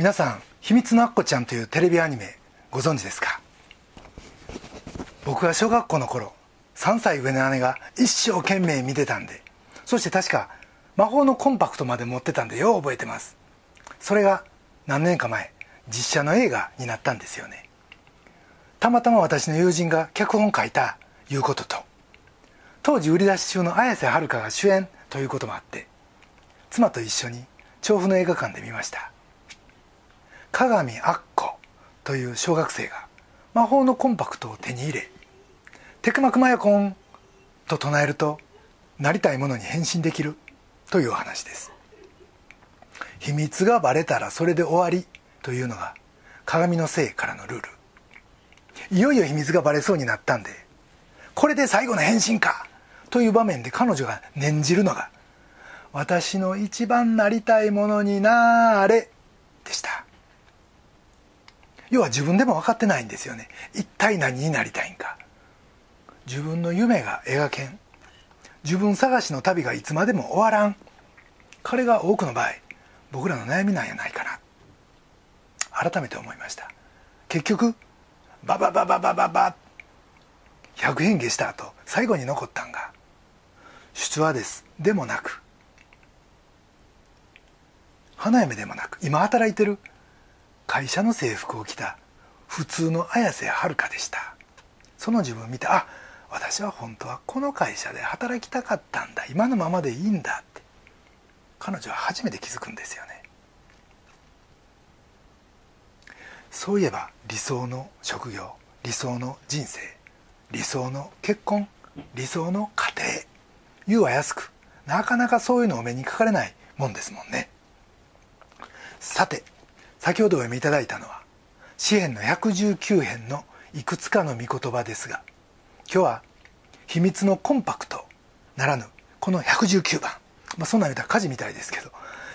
皆さん「秘密のアッコちゃん」というテレビアニメご存知ですか？僕が小学校の頃3歳上の姉が一生懸命見てたんでそして確か魔法のコンパクトまで持ってたんでよう覚えてます。それが何年か前実写の映画になったんですよね。たまたま私の友人が脚本書いたいうことと当時売り出し中の綾瀬はるかが主演ということもあって妻と一緒に調布の映画館で見ました。鏡アッコという小学生が魔法のコンパクトを手に入れ「テクマクマヤコン」と唱えるとなりたいものに変身できるというお話です。秘密がバレたらそれで終わりというのが鏡のせいからのルール。いよいよ秘密がバレそうになったんでこれで最後の変身かという場面で彼女が念じるのが私の一番なりたいものになれでした。要は自分でも分かってないんですよね。一体何になりたいんか。自分の夢が描けん。自分探しの旅がいつまでも終わらん。これが多くの場合僕らの悩みなんやないかな。改めて思いました。結局バババババババ100変化した後最後に残ったんが出話です。でもなく。花嫁でもなく。今働いてる。会社の制服を着た普通の綾瀬はるかでした。その自分を見てあ私は本当はこの会社で働きたかったんだ。今のままでいいんだって。彼女は初めて気づくんですよね。そういえば理想の職業理想の人生理想の結婚理想の家庭言うは安くなかなかそういうのを目にかかれないもんですもんね。さて先ほどお読みいただいたのは詩編の119編のいくつかの御言葉ですが今日は秘密のコンパクトならぬこの119番、まあ、そんなん言うたら火事みたいですけど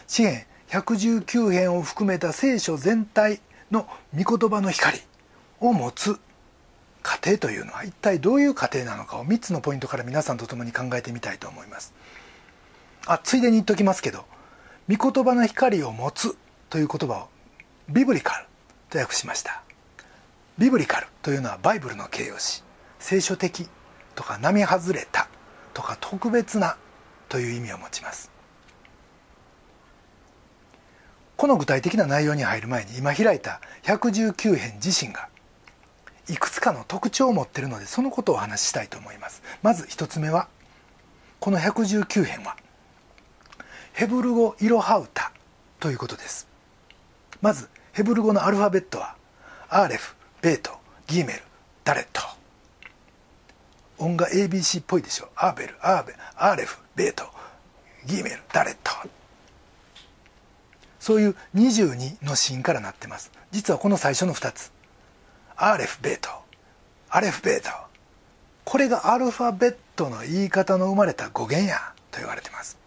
詩編119編を含めた聖書全体の御言葉の光を持つ家庭というのは一体どういう家庭なのかを3つのポイントから皆さんと共に考えてみたいと思います。あついでに言っときますけど御言葉の光を持つという言葉をビブリカルと訳しました。ビブリカルというのはバイブルの形容詞。聖書的とか並外れたとか特別なという意味を持ちます。この具体的な内容に入る前に今開いた119編自身がいくつかの特徴を持っているのでそのことをお話ししたいと思います。まず一つ目はこの119編はヘブル語イロハウタということです。まずヘブル語のアルファベットはアーレフベートギーメルダレット。音が ABC っぽいでしょ。アーベルアーベアーレフベートギーメルダレット。そういう22のシーンからなってます。実はこの最初の2つ。アーレフベート。アレフベート。これがアルファベットの言い方の生まれた語源やと言われてます。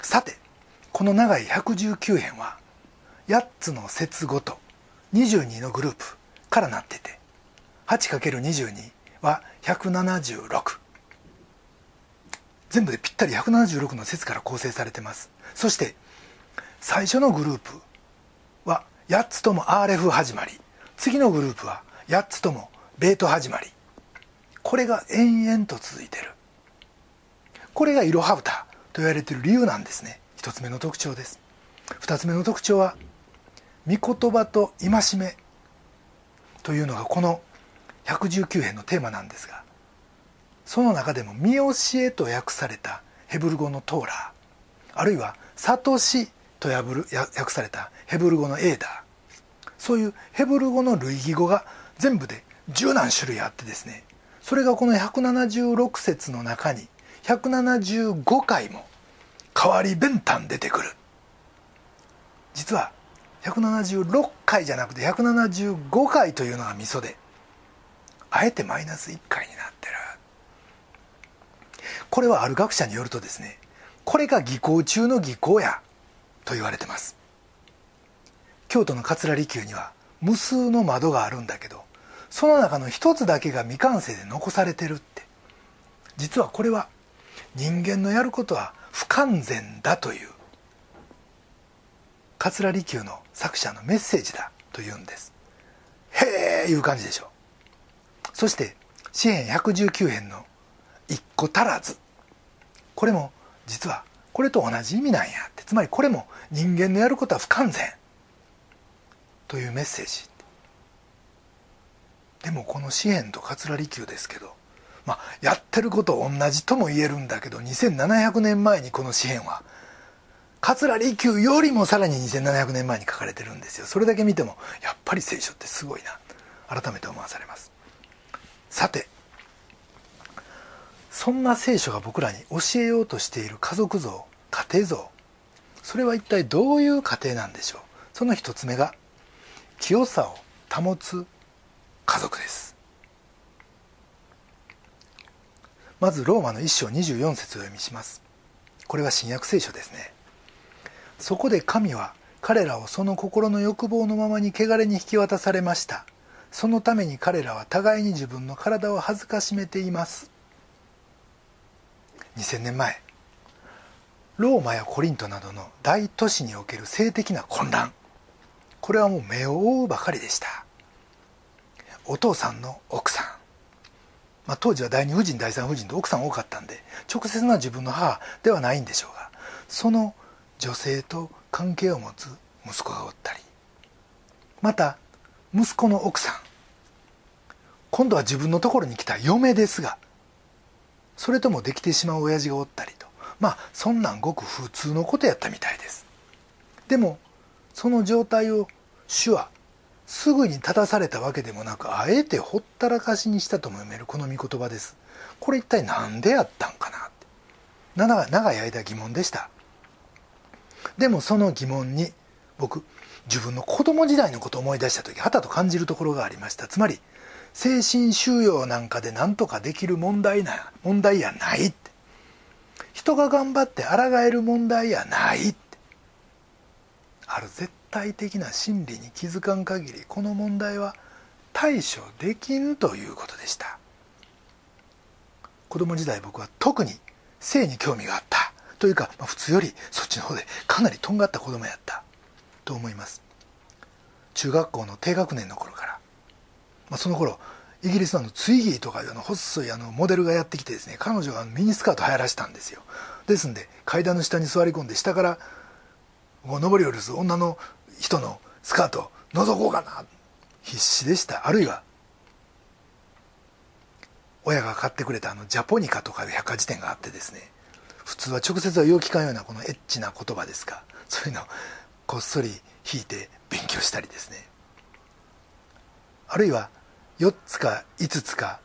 さてこの長い119編は8つの節ごと22のグループからなってて 8×22 は176全部でぴったり176の節から構成されてます。そして最初のグループは8つともアーレフ始まり。次のグループは8つともベート始まり。これが延々と続いてる。これがイロハウタと言われてる理由なんですね。1つ目の特徴です。2つ目の特徴は御言葉と戒めというのがこの119編のテーマなんですがその中でも「見教え」と訳されたヘブル語のトーラーあるいは「悟し」と訳されたヘブル語のエーダーそういうヘブル語の類義語が全部で十何種類あってですねそれがこの176節の中に175回も代わり弁ン出てくる。実は176回じゃなくて175回というのがミソであえてマイナス1回になってる。これはある学者によるとですねこれが技巧中の技巧やと言われてます。京都の桂離宮には無数の窓があるんだけどその中の一つだけが未完成で残されてるって。実はこれは人間のやることは不完全だという。桂離宮の作者のメッセージだというんです。へえいう感じでしょ。そして詩編119編の「一個足らず」これも実はこれと同じ意味なんや。ってつまりこれも人間のやることは不完全。というメッセージ。でもこの詩篇と桂離宮ですけどまあやってること同じとも言えるんだけど2700年前にこの詩篇は桂離宮よりもさらに2700年前に書かれてるんですよ。それだけ見てもやっぱり聖書ってすごいな。改めて思わされます。さてそんな聖書が僕らに教えようとしている家族像家庭像それは一体どういう家庭なんでしょう？その一つ目が清さを保つ家族です。まずローマの一章24節を読みします。これは新約聖書ですね。そこで神は彼らをその心の欲望のままに汚れに引き渡されました。そのために彼らは互いに自分の体を恥ずかしめています。2000年前ローマやコリントなどの大都市における性的な混乱。これはもう目を覆うばかりでした。お父さんの奥さん、まあ、当時は第二夫人第三夫人と奥さん多かったんで直接な自分の母ではないんでしょうがその女性と関係を持つ息子がおったり。また息子の奥さん。今度は自分のところに来た嫁ですがそれともできてしまう親父がおったりと。まあそんなんごく普通のことやったみたいです。でもその状態を主はすぐに正されたわけでもなくあえてほったらかしにしたとも読めるこの御言葉です。これ一体何でやったんかなって。長い間疑問でした。でもその疑問に僕自分の子供時代のことを思い出した時はたと感じるところがありました。つまり精神収容なんかで何とかできる問題な問題やないって。人が頑張って抗える問題やないって。ある絶対的な真理に気づかん限りこの問題は対処できんということでした。子供時代僕は特に性に興味があった。というか、まあ、普通よりそっちの方でかなりとんがった子供やった。と思います。中学校の低学年の頃から、まあ、その頃イギリスのツイギーとかいうあの細いあのモデルがやってきてですね彼女がミニスカート流行らしたんですよ。ですんで階段の下に座り込んで下からこう上り下りする女の人のスカート覗こうかな。必死でした。あるいは親が買ってくれたあのジャポニカとかいう百科事典があってですね。普通は直接はよう聞かんようなこのエッチな言葉ですか。そういうのをこっそり引いて勉強したりですね。あるいは4つか5つか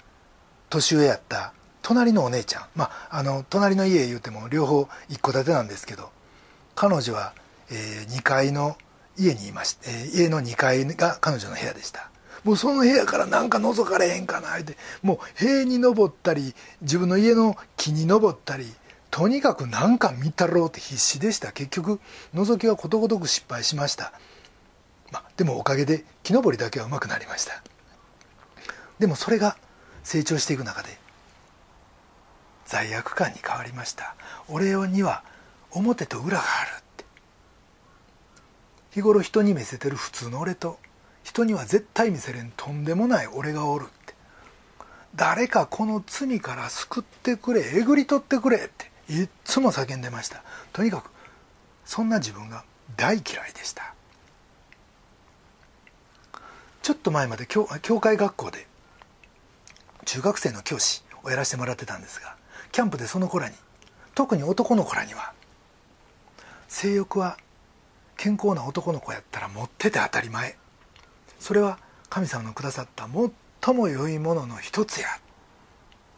年上やった隣のお姉ちゃん。まああの隣の家言うても両方一戸建てなんですけど彼女は、えー、2階の家にいまして、えー、家の2階が彼女の部屋でした。もうその部屋からなんか覗かれへんかなってもう塀に登ったり自分の家の木に登ったりとにかく何か見たろうって必死でした。結局覗きはことごとく失敗しました、まあ、でもおかげで木登りだけはうまくなりました。でもそれが成長していく中で罪悪感に変わりました。俺には表と裏があるって。日頃人に見せてる普通の俺と人には絶対見せれんとんでもない俺がおるって。誰かこの罪から救ってくれえぐり取ってくれって。いつも叫んでました。とにかくそんな自分が大嫌いでした。ちょっと前まで教教会学校で中学生の教師をやらせてもらってたんですがキャンプでその子らに特に男の子らには性欲は健康な男の子やったら持ってて当たり前。それは神様のくださった最も良いものの一つや。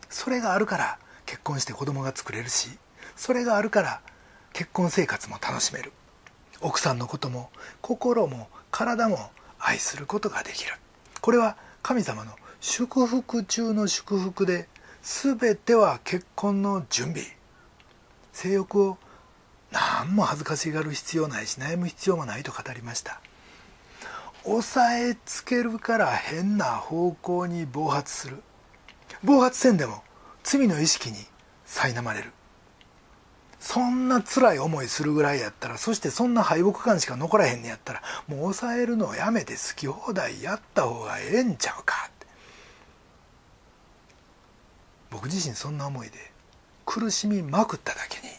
それがあるから結婚して子供が作れるしそれがあるから結婚生活も楽しめる。奥さんのことも心も体も愛することができる。これは神様の祝福中の祝福で全ては結婚の準備。性欲を何も恥ずかしがる必要ないし悩む必要もないと語りました。押さえつけるから変な方向に暴発する。暴発せんでも罪の意識に苛まれる。そんな辛い思いするぐらいやったらそしてそんな敗北感しか残らへんねやったらもう抑えるのをやめて好き放題やった方がええんちゃうか。って僕自身そんな思いで苦しみまくっただけに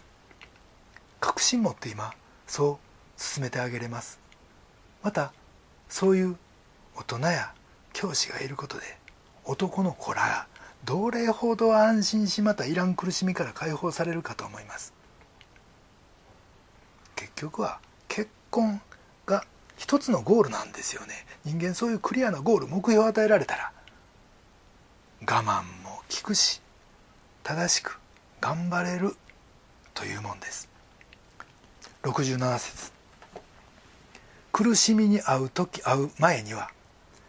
確信持って今そう進めてあげれます。またそういう大人や教師がいることで男の子らどれほど安心しまたいらん苦しみから解放されるかと思います。結局は結婚が一つのゴールなんですよね。人間そういうクリアなゴール目標を与えられたら。我慢も効くし正しく頑張れるというもんです。67節。苦しみに遭う時遭う前には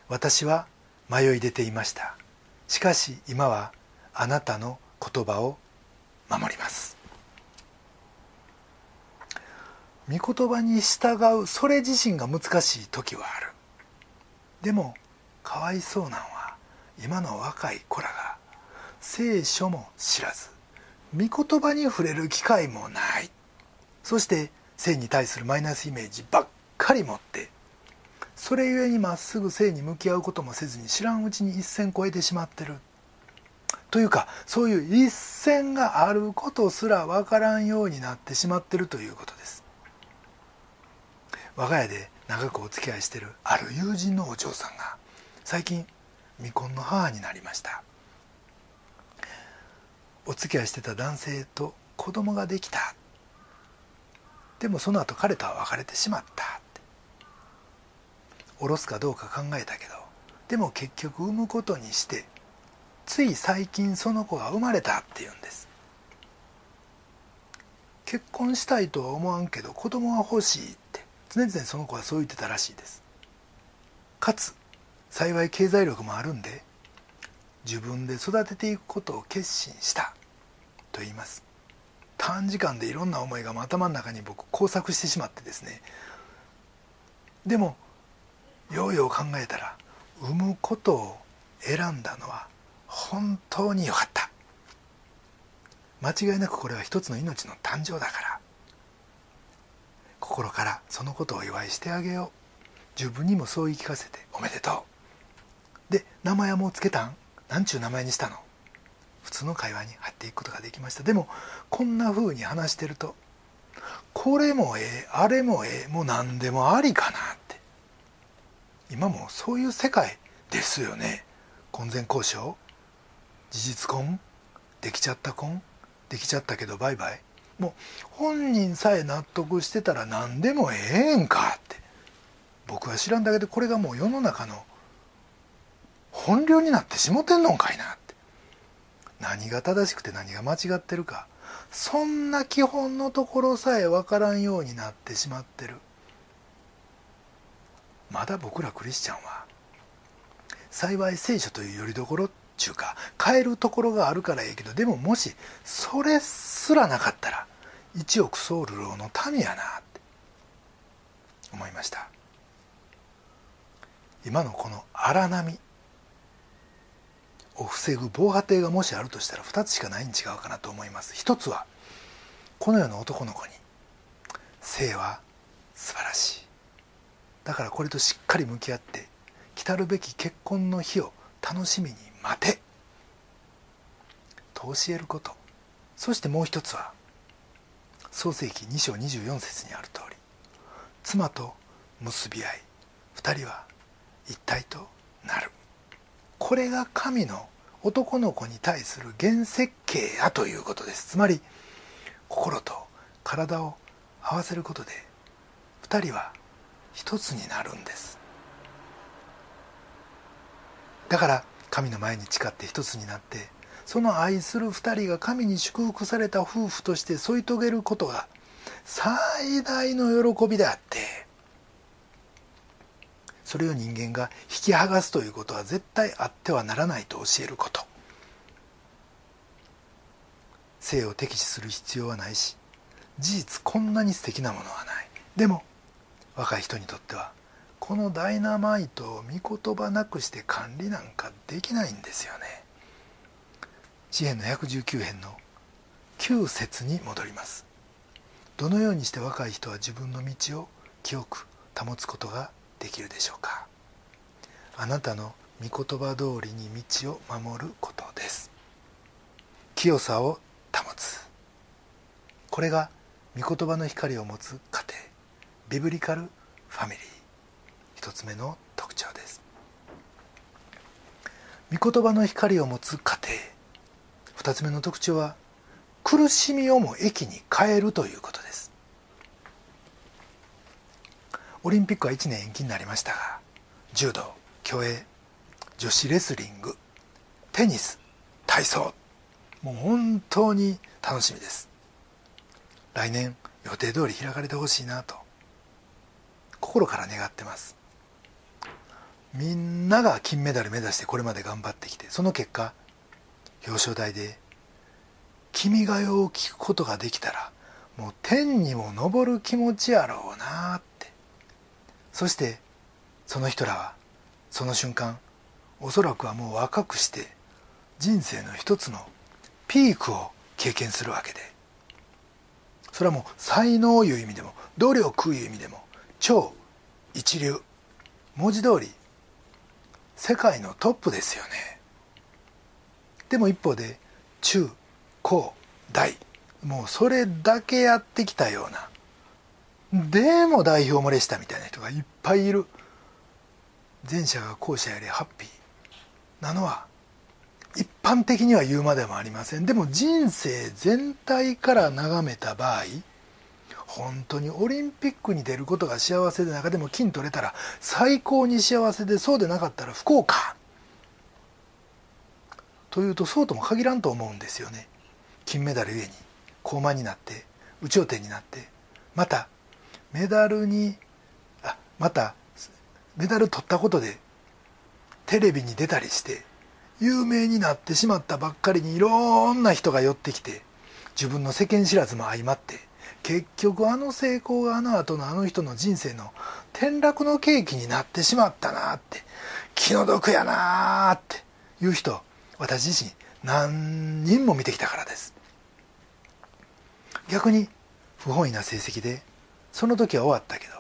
私は迷い出ていました。しかし今はあなたの言葉を守ります。御言葉に従うそれ自身が難しい時はある。でもかわいそうなんは今の若い子らが聖書も知らず。御言葉に触れる機会もない。そして性に対するマイナスイメージばっかり持ってそれゆえにまっすぐ性に向き合うこともせずに知らんうちに一線越えてしまってる。というかそういう一線があることすら分からんようになってしまってるということです。我が家で長くお付き合いしてるある友人のお嬢さんが最近未婚の母になりました。お付き合いしてた男性と子供ができた。でもその後彼とは別れてしまった。下ろすかどうか考えたけどでも結局産むことにしてつい最近その子が生まれたって言うんです。結婚したいとは思わんけど子供は欲しいって常々その子はそう言ってたらしいです。かつ幸い経済力もあるんで自分で育てていくことを決心したと言います。短時間でいろんな思いが頭の中に僕交錯してしまってですね。でもようよう考えたら産むことを選んだのは本当に良かった。間違いなくこれは一つの命の誕生だから。心からそのことをお祝いしてあげよう。自分にもそう言い聞かせておめでとう。で名前はもうつけたん？なんちゅう名前にしたの？普通の会話に入っていくことができました。でもこんな風に話してるとこれもええあれもええもう何でもありかな。今もそういう世界ですよね。婚前交渉。事実婚。できちゃった婚。できちゃったけどバイバイ。もう本人さえ納得してたら何でもええんかって。僕は知らんだけでこれがもう世の中の本領になってしもてんのんかいなって。何が正しくて何が間違ってるか。そんな基本のところさえ分からんようになってしまってる。まだ僕らクリスチャンは幸い聖書というよりどころっちゅうか変えるところがあるからええけどでももしそれすらなかったら一億ソウルローの民やなって思いました。今のこの荒波を防ぐ防波堤がもしあるとしたら2つしかないに違うかなと思います。一つはこの世の男の子に性は素晴らしい。だからこれとしっかり向き合って来るべき結婚の日を楽しみに待て。と教えること。そしてもう一つは創世紀2章24節にある通り妻と結び合い2人は一体となる。これが神の男の子に対する原設計やということです。つまり心と体を合わせることで2人は一つになるんです。だから神の前に誓って一つになってその愛する二人が神に祝福された夫婦として添い遂げることが最大の喜びであってそれを人間が引き剥がすということは絶対あってはならないと教えること。性を敵視する必要はないし事実こんなに素敵なものはない。でも若い人にとってはこのダイナマイトを御言葉なくして管理なんかできないんですよね。詩篇の119編の9節に戻ります。どのようにして若い人は自分の道を清く保つことができるでしょうか。あなたの御言葉通りに道を守ることです。清さを保つ。これが御言葉の光を持つ家庭ビブリカルファミリー。一つ目の特徴です。御言葉の光を持つ家庭。二つ目の特徴は苦しみをも益に変えるということです。オリンピックは1年延期になりましたが柔道競泳女子レスリングテニス体操。もう本当に楽しみです。来年予定通り開かれてほしいなと心から願ってます。みんなが金メダル目指してこれまで頑張ってきてその結果表彰台で「君が代」を聞くことができたらもう天にも昇る気持ちやろうなって。そしてその人らはその瞬間おそらくはもう若くして人生の一つのピークを経験するわけで。それはもう才能いう意味でも努力いう意味でも超一流。文字通り世界のトップですよね。でも一方で中高大。もうそれだけやってきたような。でも代表漏れしたみたいな人がいっぱいいる。前者が後者よりハッピー。なのは一般的には言うまでもありません。でも人生全体から眺めた場合本当にオリンピックに出ることが幸せで中でも金取れたら最高に幸せでそうでなかったら不幸か。というとそうとも限らんと思うんですよね。金メダルゆえに高慢になって有頂天になってまたメダルにあまたメダル取ったことでテレビに出たりして有名になってしまったばっかりにいろんな人が寄ってきて自分の世間知らずも相まって結局あの成功があの後のあの人の人生の転落の契機になってしまったなって気の毒やなっていう人私自身何人も見てきたからです。逆に不本意な成績でその時は終わったけど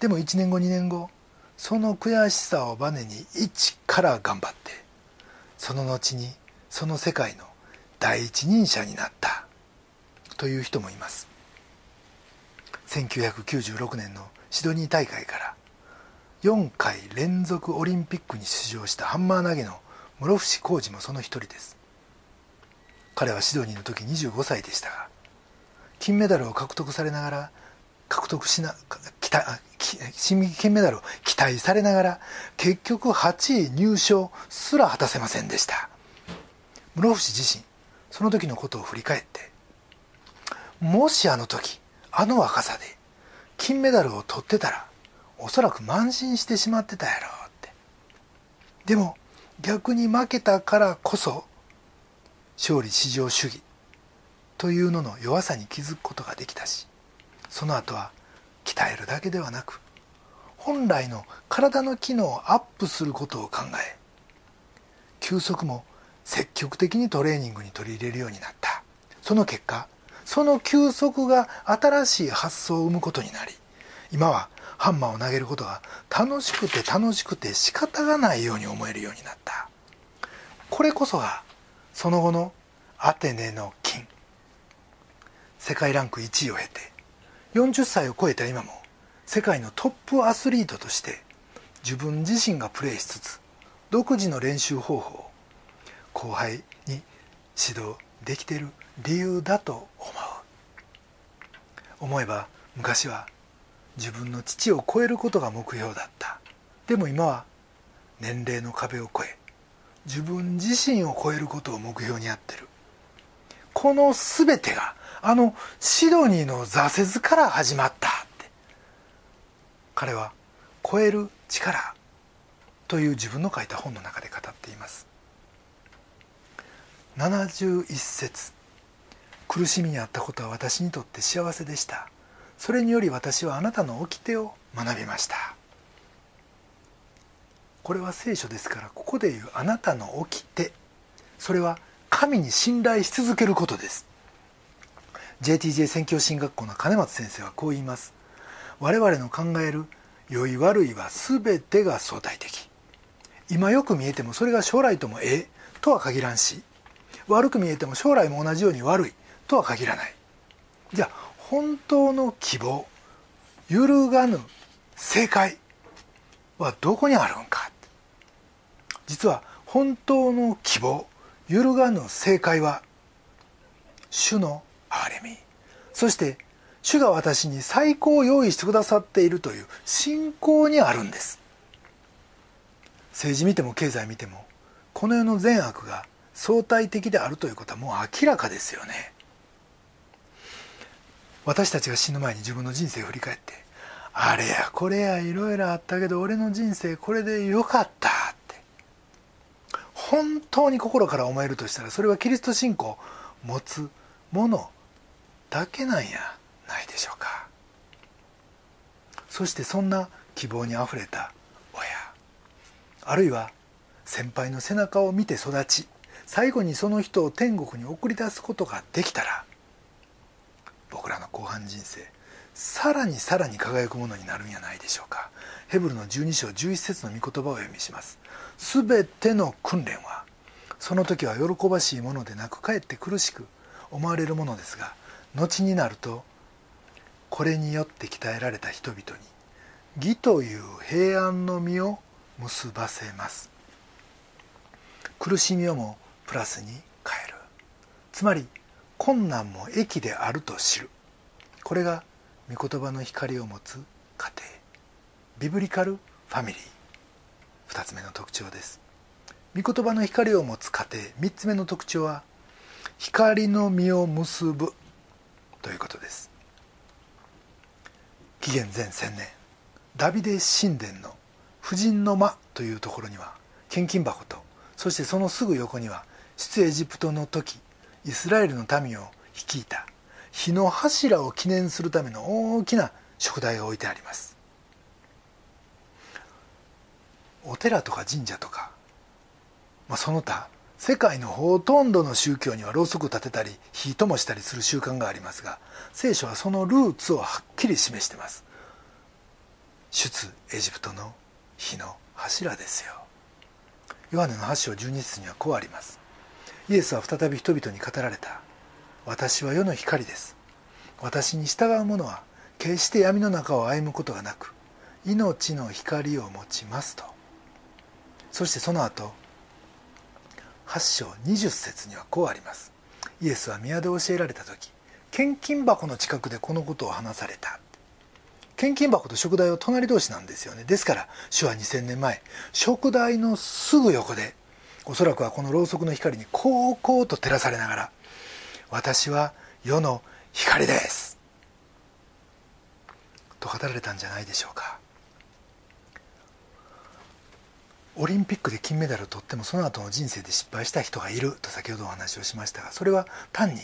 でも1年後2年後その悔しさをバネに一から頑張ってその後にその世界の第一人者になったという人もいます。1996年のシドニー大会から4回連続オリンピックに出場したハンマー投げの室伏浩二もその一人です。彼はシドニーの時25歳でしたが金メダルを獲得されながら獲得しな期待金メダルを期待されながら結局8位入賞すら果たせませんでした。室伏自身その時のことを振り返ってもしあの時あの若さで金メダルを取ってたらおそらく慢心してしまってたやろうって。でも逆に負けたからこそ勝利至上主義というのの弱さに気づくことができたしその後は鍛えるだけではなく本来の体の機能をアップすることを考え休息も積極的にトレーニングに取り入れるようになった。その結果その休息が新しい発想を生むことになり今はハンマーを投げることが楽しくて楽しくて仕方がないように思えるようになった。これこそがその後のアテネの金。世界ランク1位を経て40歳を超えた今も世界のトップアスリートとして自分自身がプレーしつつ独自の練習方法を後輩に指導できてる。理由だと思う。思えば昔は自分の父を超えることが目標だった。でも今は年齢の壁を越え自分自身を超えることを目標にやってる。この全てがあのシドニーの挫折から始まったって。彼は「超える力」という自分の書いた本の中で語っています。71節。苦しみにあったことは私にとって幸せでした。それにより私はあなたの掟を学びました。これは聖書ですからここで言うあなたの掟。それは神に信頼し続けることです。JTJ 宣教進学校の金松先生はこう言います。我々の考える良い悪いは全てが相対的。今よく見えてもそれが将来ともええとは限らんし悪く見えても将来も同じように悪い。とは限らない。じゃあ本当の希望揺るがぬ正解はどこにあるんか。実は本当の希望揺るがぬ正解は主の憐れみ。そして主が私に最高を用意してくださっているという信仰にあるんです。政治見ても経済見てもこの世の善悪が相対的であるということはもう明らかですよね。私たちが死ぬ前に自分の人生を振り返ってあれやこれやいろいろあったけど俺の人生これでよかったって。本当に心から思えるとしたらそれはキリスト信仰を持つものだけなんや。ないでしょうか。そしてそんな希望にあふれた親。あるいは先輩の背中を見て育ち最後にその人を天国に送り出すことができたら僕らの後半人生さらにさらに輝くものになるんやないでしょうか。ヘブルの12章11節の御言葉を読みします。すべての訓練はその時は喜ばしいものでなくかえって苦しく思われるものですが後になるとこれによって鍛えられた人々に義という平安の実を結ばせます。苦しみをもプラスに変える。つまり困難も益であると知る。これが御言葉の光を持つ家庭。ビブリカルファミリー。2つ目の特徴です。御言葉の光を持つ家庭。3つ目の特徴は光の実を結ぶ。ということです。紀元前1000年。ダビデ神殿の婦人の間。というところには献金箱とそしてそのすぐ横には出エジプトの時。イスラエルの民を率いた。火の柱を記念するための大きな食台が置いてあります。お寺とか神社とか、まあ、その他世界のほとんどの宗教にはろうそくを立てたり火ともしたりする習慣がありますが聖書はそのルーツをはっきり示してます。出エジプトの火の柱ですよ。ヨハネの8章12節にはこうあります。イエスは再び人々に語られた。私は世の光です。私に従う者は決して闇の中を歩むことがなく命の光を持ちますと。そしてその後8章20節にはこうあります。イエスは宮で教えられた時献金箱の近くでこのことを話された。献金箱と食台は隣同士なんですよね。ですから主は2000年前食台のすぐ横でおそらくはこのろうそくの光にこうこうと照らされながら私は世の光です。と語られたんじゃないでしょうか。オリンピックで金メダルを取ってもその後の人生で失敗した人がいると先ほどお話をしましたがそれは単に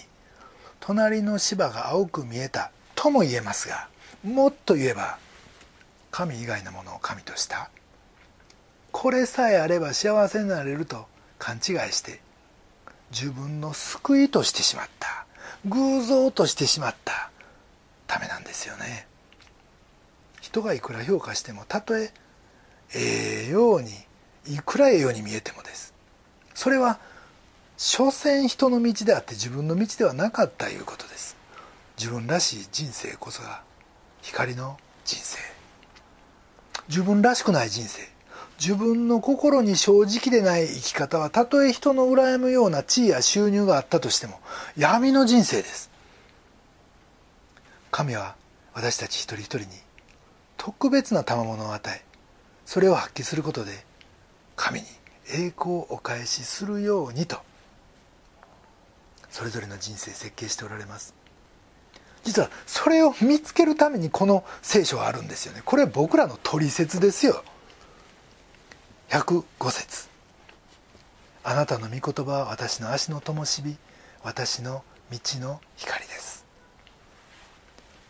隣の芝が青く見えたとも言えますがもっと言えば神以外のものを神とした。これさえあれば幸せになれると勘違いして自分の救いとしてしまった偶像としてしまったためなんですよね。人がいくら評価してもたとえええようにいくらええように見えてもです。それは所詮人の道であって自分の道ではなかったいうことです。自分らしい人生こそが光の人生。自分らしくない人生。自分の心に正直でない生き方はたとえ人の羨むような地位や収入があったとしても闇の人生です。神は私たち一人一人に特別な賜物を与えそれを発揮することで神に栄光をお返しするようにとそれぞれの人生設計しておられます。実はそれを見つけるためにこの聖書はあるんですよね。これ僕らの取説ですよ。105節。あなたの御言葉は私の足の灯火私の道の光です。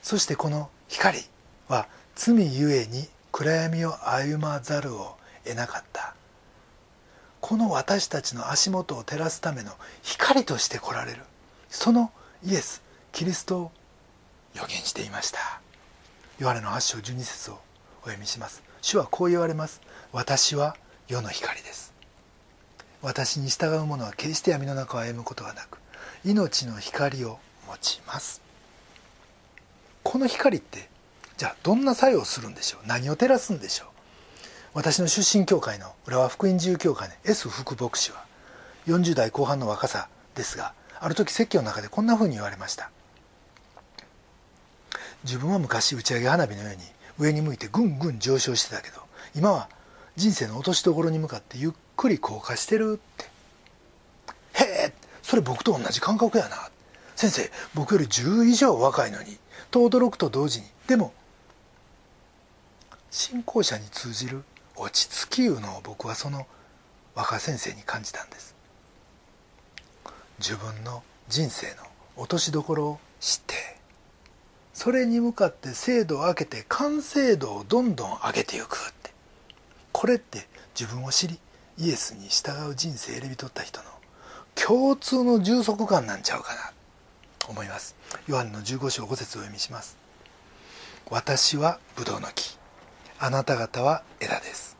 そしてこの光は罪ゆえに暗闇を歩まざるを得なかった。この私たちの足元を照らすための光として来られる。そのイエスキリストを予言していました。ヨハネの8章12節をお読みします。主はこう言われます。私は世の光です。私に従う者は決して闇の中を歩むことがなく命の光を持ちます。この光ってじゃあどんな作用をするんでしょう？何を照らすんでしょう？私の出身教会の浦和福音自由教会の S 副牧師は40代後半の若さですがある時説教の中でこんなふうに言われました。自分は昔打ち上げ花火のように上に向いてぐんぐん上昇してたけど今は人生の落としどころに向かってゆっくり降下してるって。へえそれ僕と同じ感覚やな。先生僕より10以上若いのにと驚くと同時に。でも信仰者に通じる落ち着きいうのを僕はその若先生に感じたんです。自分の人生の落としどころを知ってそれに向かって精度を上げて完成度をどんどん上げていく。これって自分を知りイエスに従う人生選び取った人の共通の充足感なんちゃうかなと思います。ヨハネの15章5節を読みします。私はブドウの木。あなた方は枝です。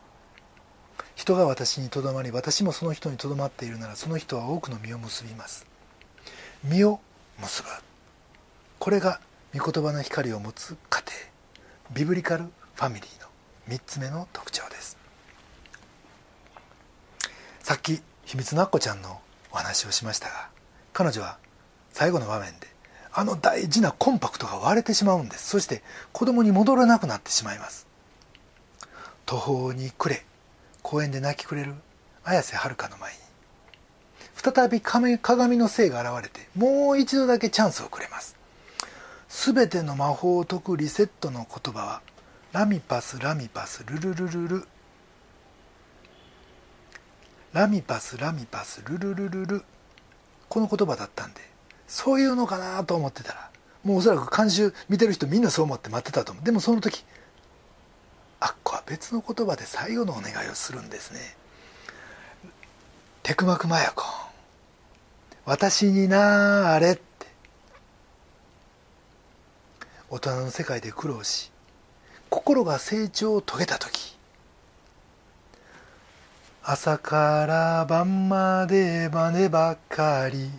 人が私にとどまり私もその人にとどまっているならその人は多くの実を結びます。実を結ぶ。これが御言葉の光を持つ家庭ビブリカルファミリーの3つ目の特徴です。さっき秘密のアッコちゃんのお話をしましたが彼女は最後の場面であの大事なコンパクトが割れてしまうんです。そして子供に戻らなくなってしまいます。途方に暮れ公園で泣きくれる綾瀬はるかの前に再び鏡の性が現れてもう一度だけチャンスをくれます。全ての魔法を解くリセットの言葉はラミパスラミパスルルルルルラミパスラミパスルルルルル。この言葉だったんでそういうのかなと思ってたらもうおそらく監修見てる人みんなそう思って待ってたと思う。でもその時あっこは別の言葉で最後のお願いをするんですね。テクマクマヤコン。私になあれって。大人の世界で苦労し心が成長を遂げた時。朝から晩まで真似ばっかり。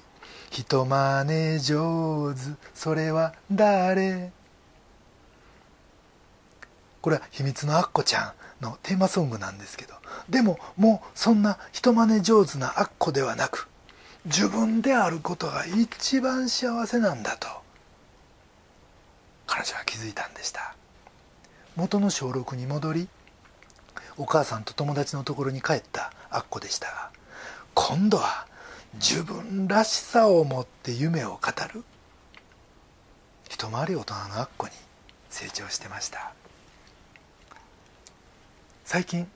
人真似上手。それは誰？これは秘密のアッコちゃんのテーマソングなんですけど。でももうそんな人真似上手なアッコではなく自分であることが一番幸せなんだと。彼女は気づいたんでした。元の小6に戻りお母さんと友達のところに帰ったアッコでしたが今度は自分らしさを持って夢を語る。一回り大人のアッコに成長してました。最近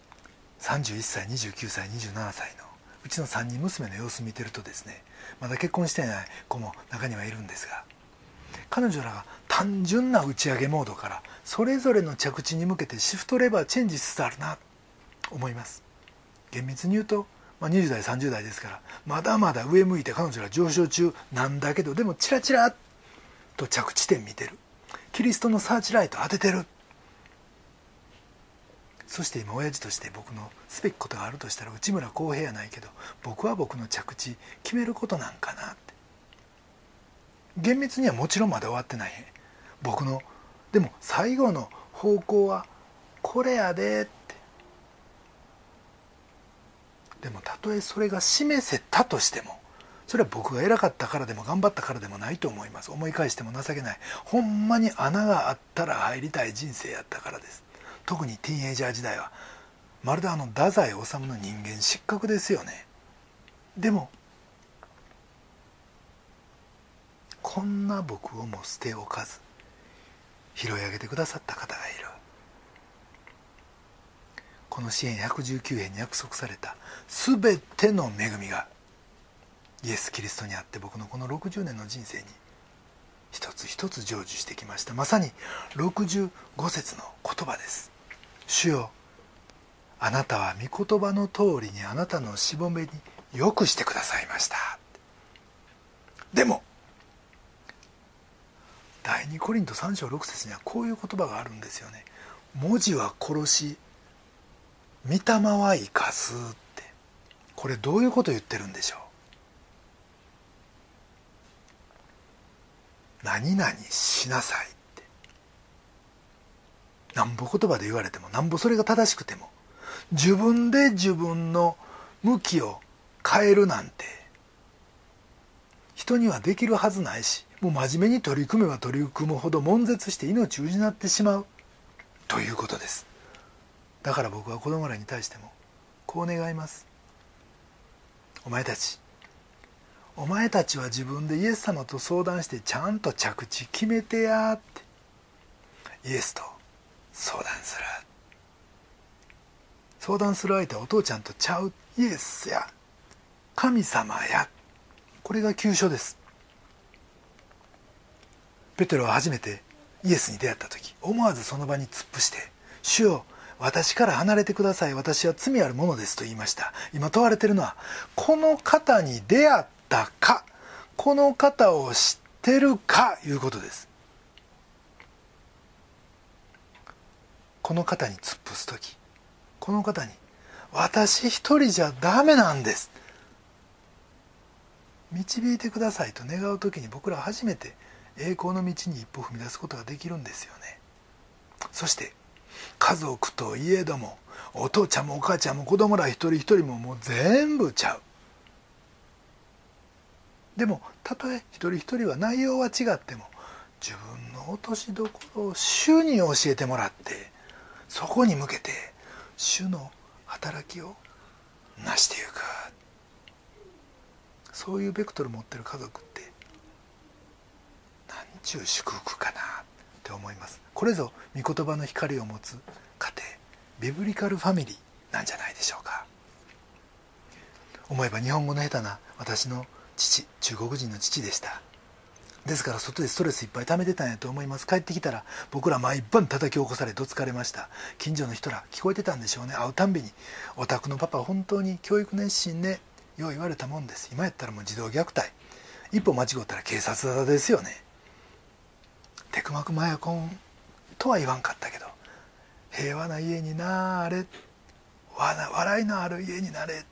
31歳29歳27歳のうちの3人娘の様子見てるとですねまだ結婚してない子も中にはいるんですが彼女らが単純な打ち上げモードからそれぞれの着地に向けてシフトレバーチェンジしつつあるな。思います。厳密に言うとまあ、20代30代ですからまだまだ上向いて彼女ら上昇中なんだけどでもチラチラと着地点見てる。キリストのサーチライト当ててる。そして今親父として僕のすべきことがあるとしたら内村航平やないけど僕は僕の着地決めることなんかなって。厳密にはもちろんまだ終わってない。僕のでも最後の方向はこれやでってでもたとえそれが示せたとしてもそれは僕が偉かったからでも頑張ったからでもないと思います。思い返しても情けない。ほんまに穴があったら入りたい人生やったからです。特にティーンエイジャー時代は。まるであの太宰治の人間失格ですよね。でもこんな僕をも捨ておかず拾い上げてくださった方がいる。この支援119編に約束された全ての恵みがイエス・キリストにあって僕のこの60年の人生に一つ一つ成就してきました。まさに65節の言葉です。主よあなたは御言葉の通りにあなたのしぼめによくしてくださいました。でも第2コリント3章6節にはこういう言葉があるんですよね。文字は殺し御霊は生かすって。これどういうこと言ってるんでしょう？何々しなさいって。なんぼ言葉で言われてもなんぼそれが正しくても自分で自分の向きを変えるなんて人にはできるはずないしもう真面目に取り組めば取り組むほど悶絶して命を失ってしまうということです。だから僕は子供らに対してもこう願います。お前たち。お前たちは自分でイエス様と相談してちゃんと着地決めてやって。イエスと相談する。相談する相手はお父ちゃんとちゃう。イエスや。神様や。これが急所です。ペテロは初めてイエスに出会った時思わずその場に突っ伏して「主よ私から離れてください。私は罪あるものです」と言いました。今問われてるのはこの方に出会ったかこの方を知ってるかいうことです。この方に突っ伏す時この方に私一人じゃダメなんです。導いてくださいと願う時に僕ら初めて栄光の道に一歩踏み出すことができるんですよね。そして家族といえどもお父ちゃんもお母ちゃんも子供ら一人一人ももう全部ちゃう。でもたとえ一人一人は内容は違っても自分の落としどころを主に教えてもらってそこに向けて主の働きを成していく。そういうベクトル持ってる家族って何ちゅう祝福かな。って思います。これぞ御言葉の光を持つ家庭ビブリカルファミリーなんじゃないでしょうか。思えば日本語の下手な私の父中国人の父でした。ですから外でストレスいっぱい溜めてたんやと思います。帰ってきたら僕ら毎晩叩き起こされどつかれました。近所の人ら聞こえてたんでしょうね。会うたんびに「お宅のパパ本当に教育熱心ね」よう言われたもんです。今やったらもう児童虐待。一歩間違ったら警察沙汰ですよね。テクマクマヤコンとは言わんかったけど平和な家になれ笑いのある家になれ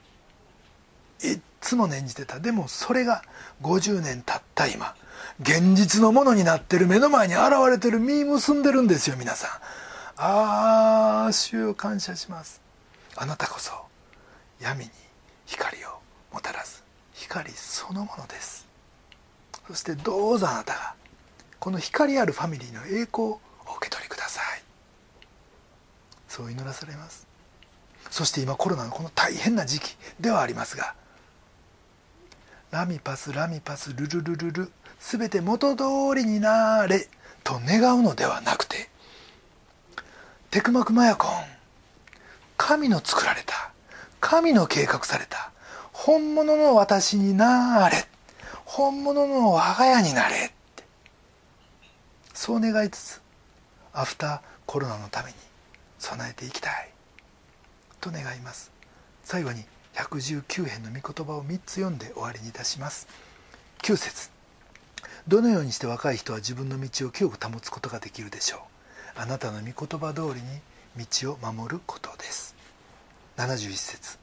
いっつも念じてた。でもそれが50年経った今現実のものになってる目の前に現れてる実結んでるんですよ皆さん。ああ主を感謝します。あなたこそ闇に光をもたらす光そのものです。そしてどうぞあなたがこの光あるファミリーの栄光をお受け取りください。そう祈らされます。そして今コロナのこの大変な時期ではありますがラミパスラミパスルルルルル全て元通りになれと願うのではなくてテクマクマヤコン神の作られた神の計画された本物の私になれ本物の我が家になれそう願いつつアフターコロナのために備えていきたいと願います。最後に119編の御言葉を3つ読んで終わりにいたします。9節。どのようにして若い人は自分の道を清く保つことができるでしょう。あなたの御言葉通りに道を守ることです。71節。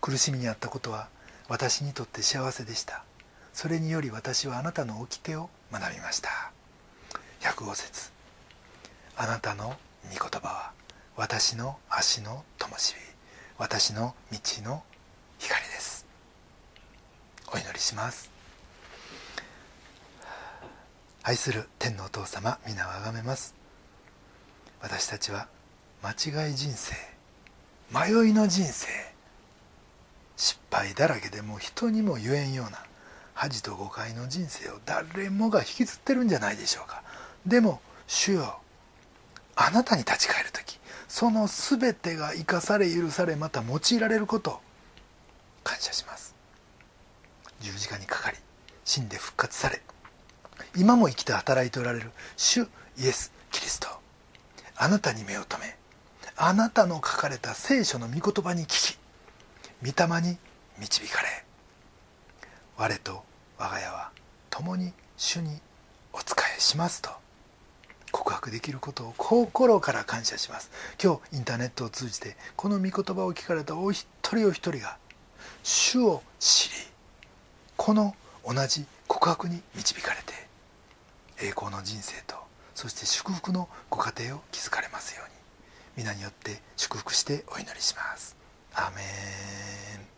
苦しみにあったことは私にとって幸せでした。それにより私はあなたの掟を学びました。105節あなたの御言葉は私の足の灯火私の道の光です。お祈りします。愛する天のお父様皆をあがめます。私たちは間違い人生迷いの人生失敗だらけでも人にも言えんような恥と誤解の人生を誰もが引きずってるんじゃないでしょうか。でも主よあなたに立ち返る時その全てが生かされ許されまた用いられること感謝します。十字架にかかり死んで復活され今も生きて働いておられる主イエス・キリスト。あなたに目を留めあなたの書かれた聖書の御言葉に聞き御霊に導かれ我と我が家は共に主にお仕えしますと。告白できることを心から感謝します。今日インターネットを通じてこの御言葉を聞かれたお一人お一人が主を知りこの同じ告白に導かれて栄光の人生とそして祝福のご家庭を築かれますように。皆によって祝福してお祈りします。アメン。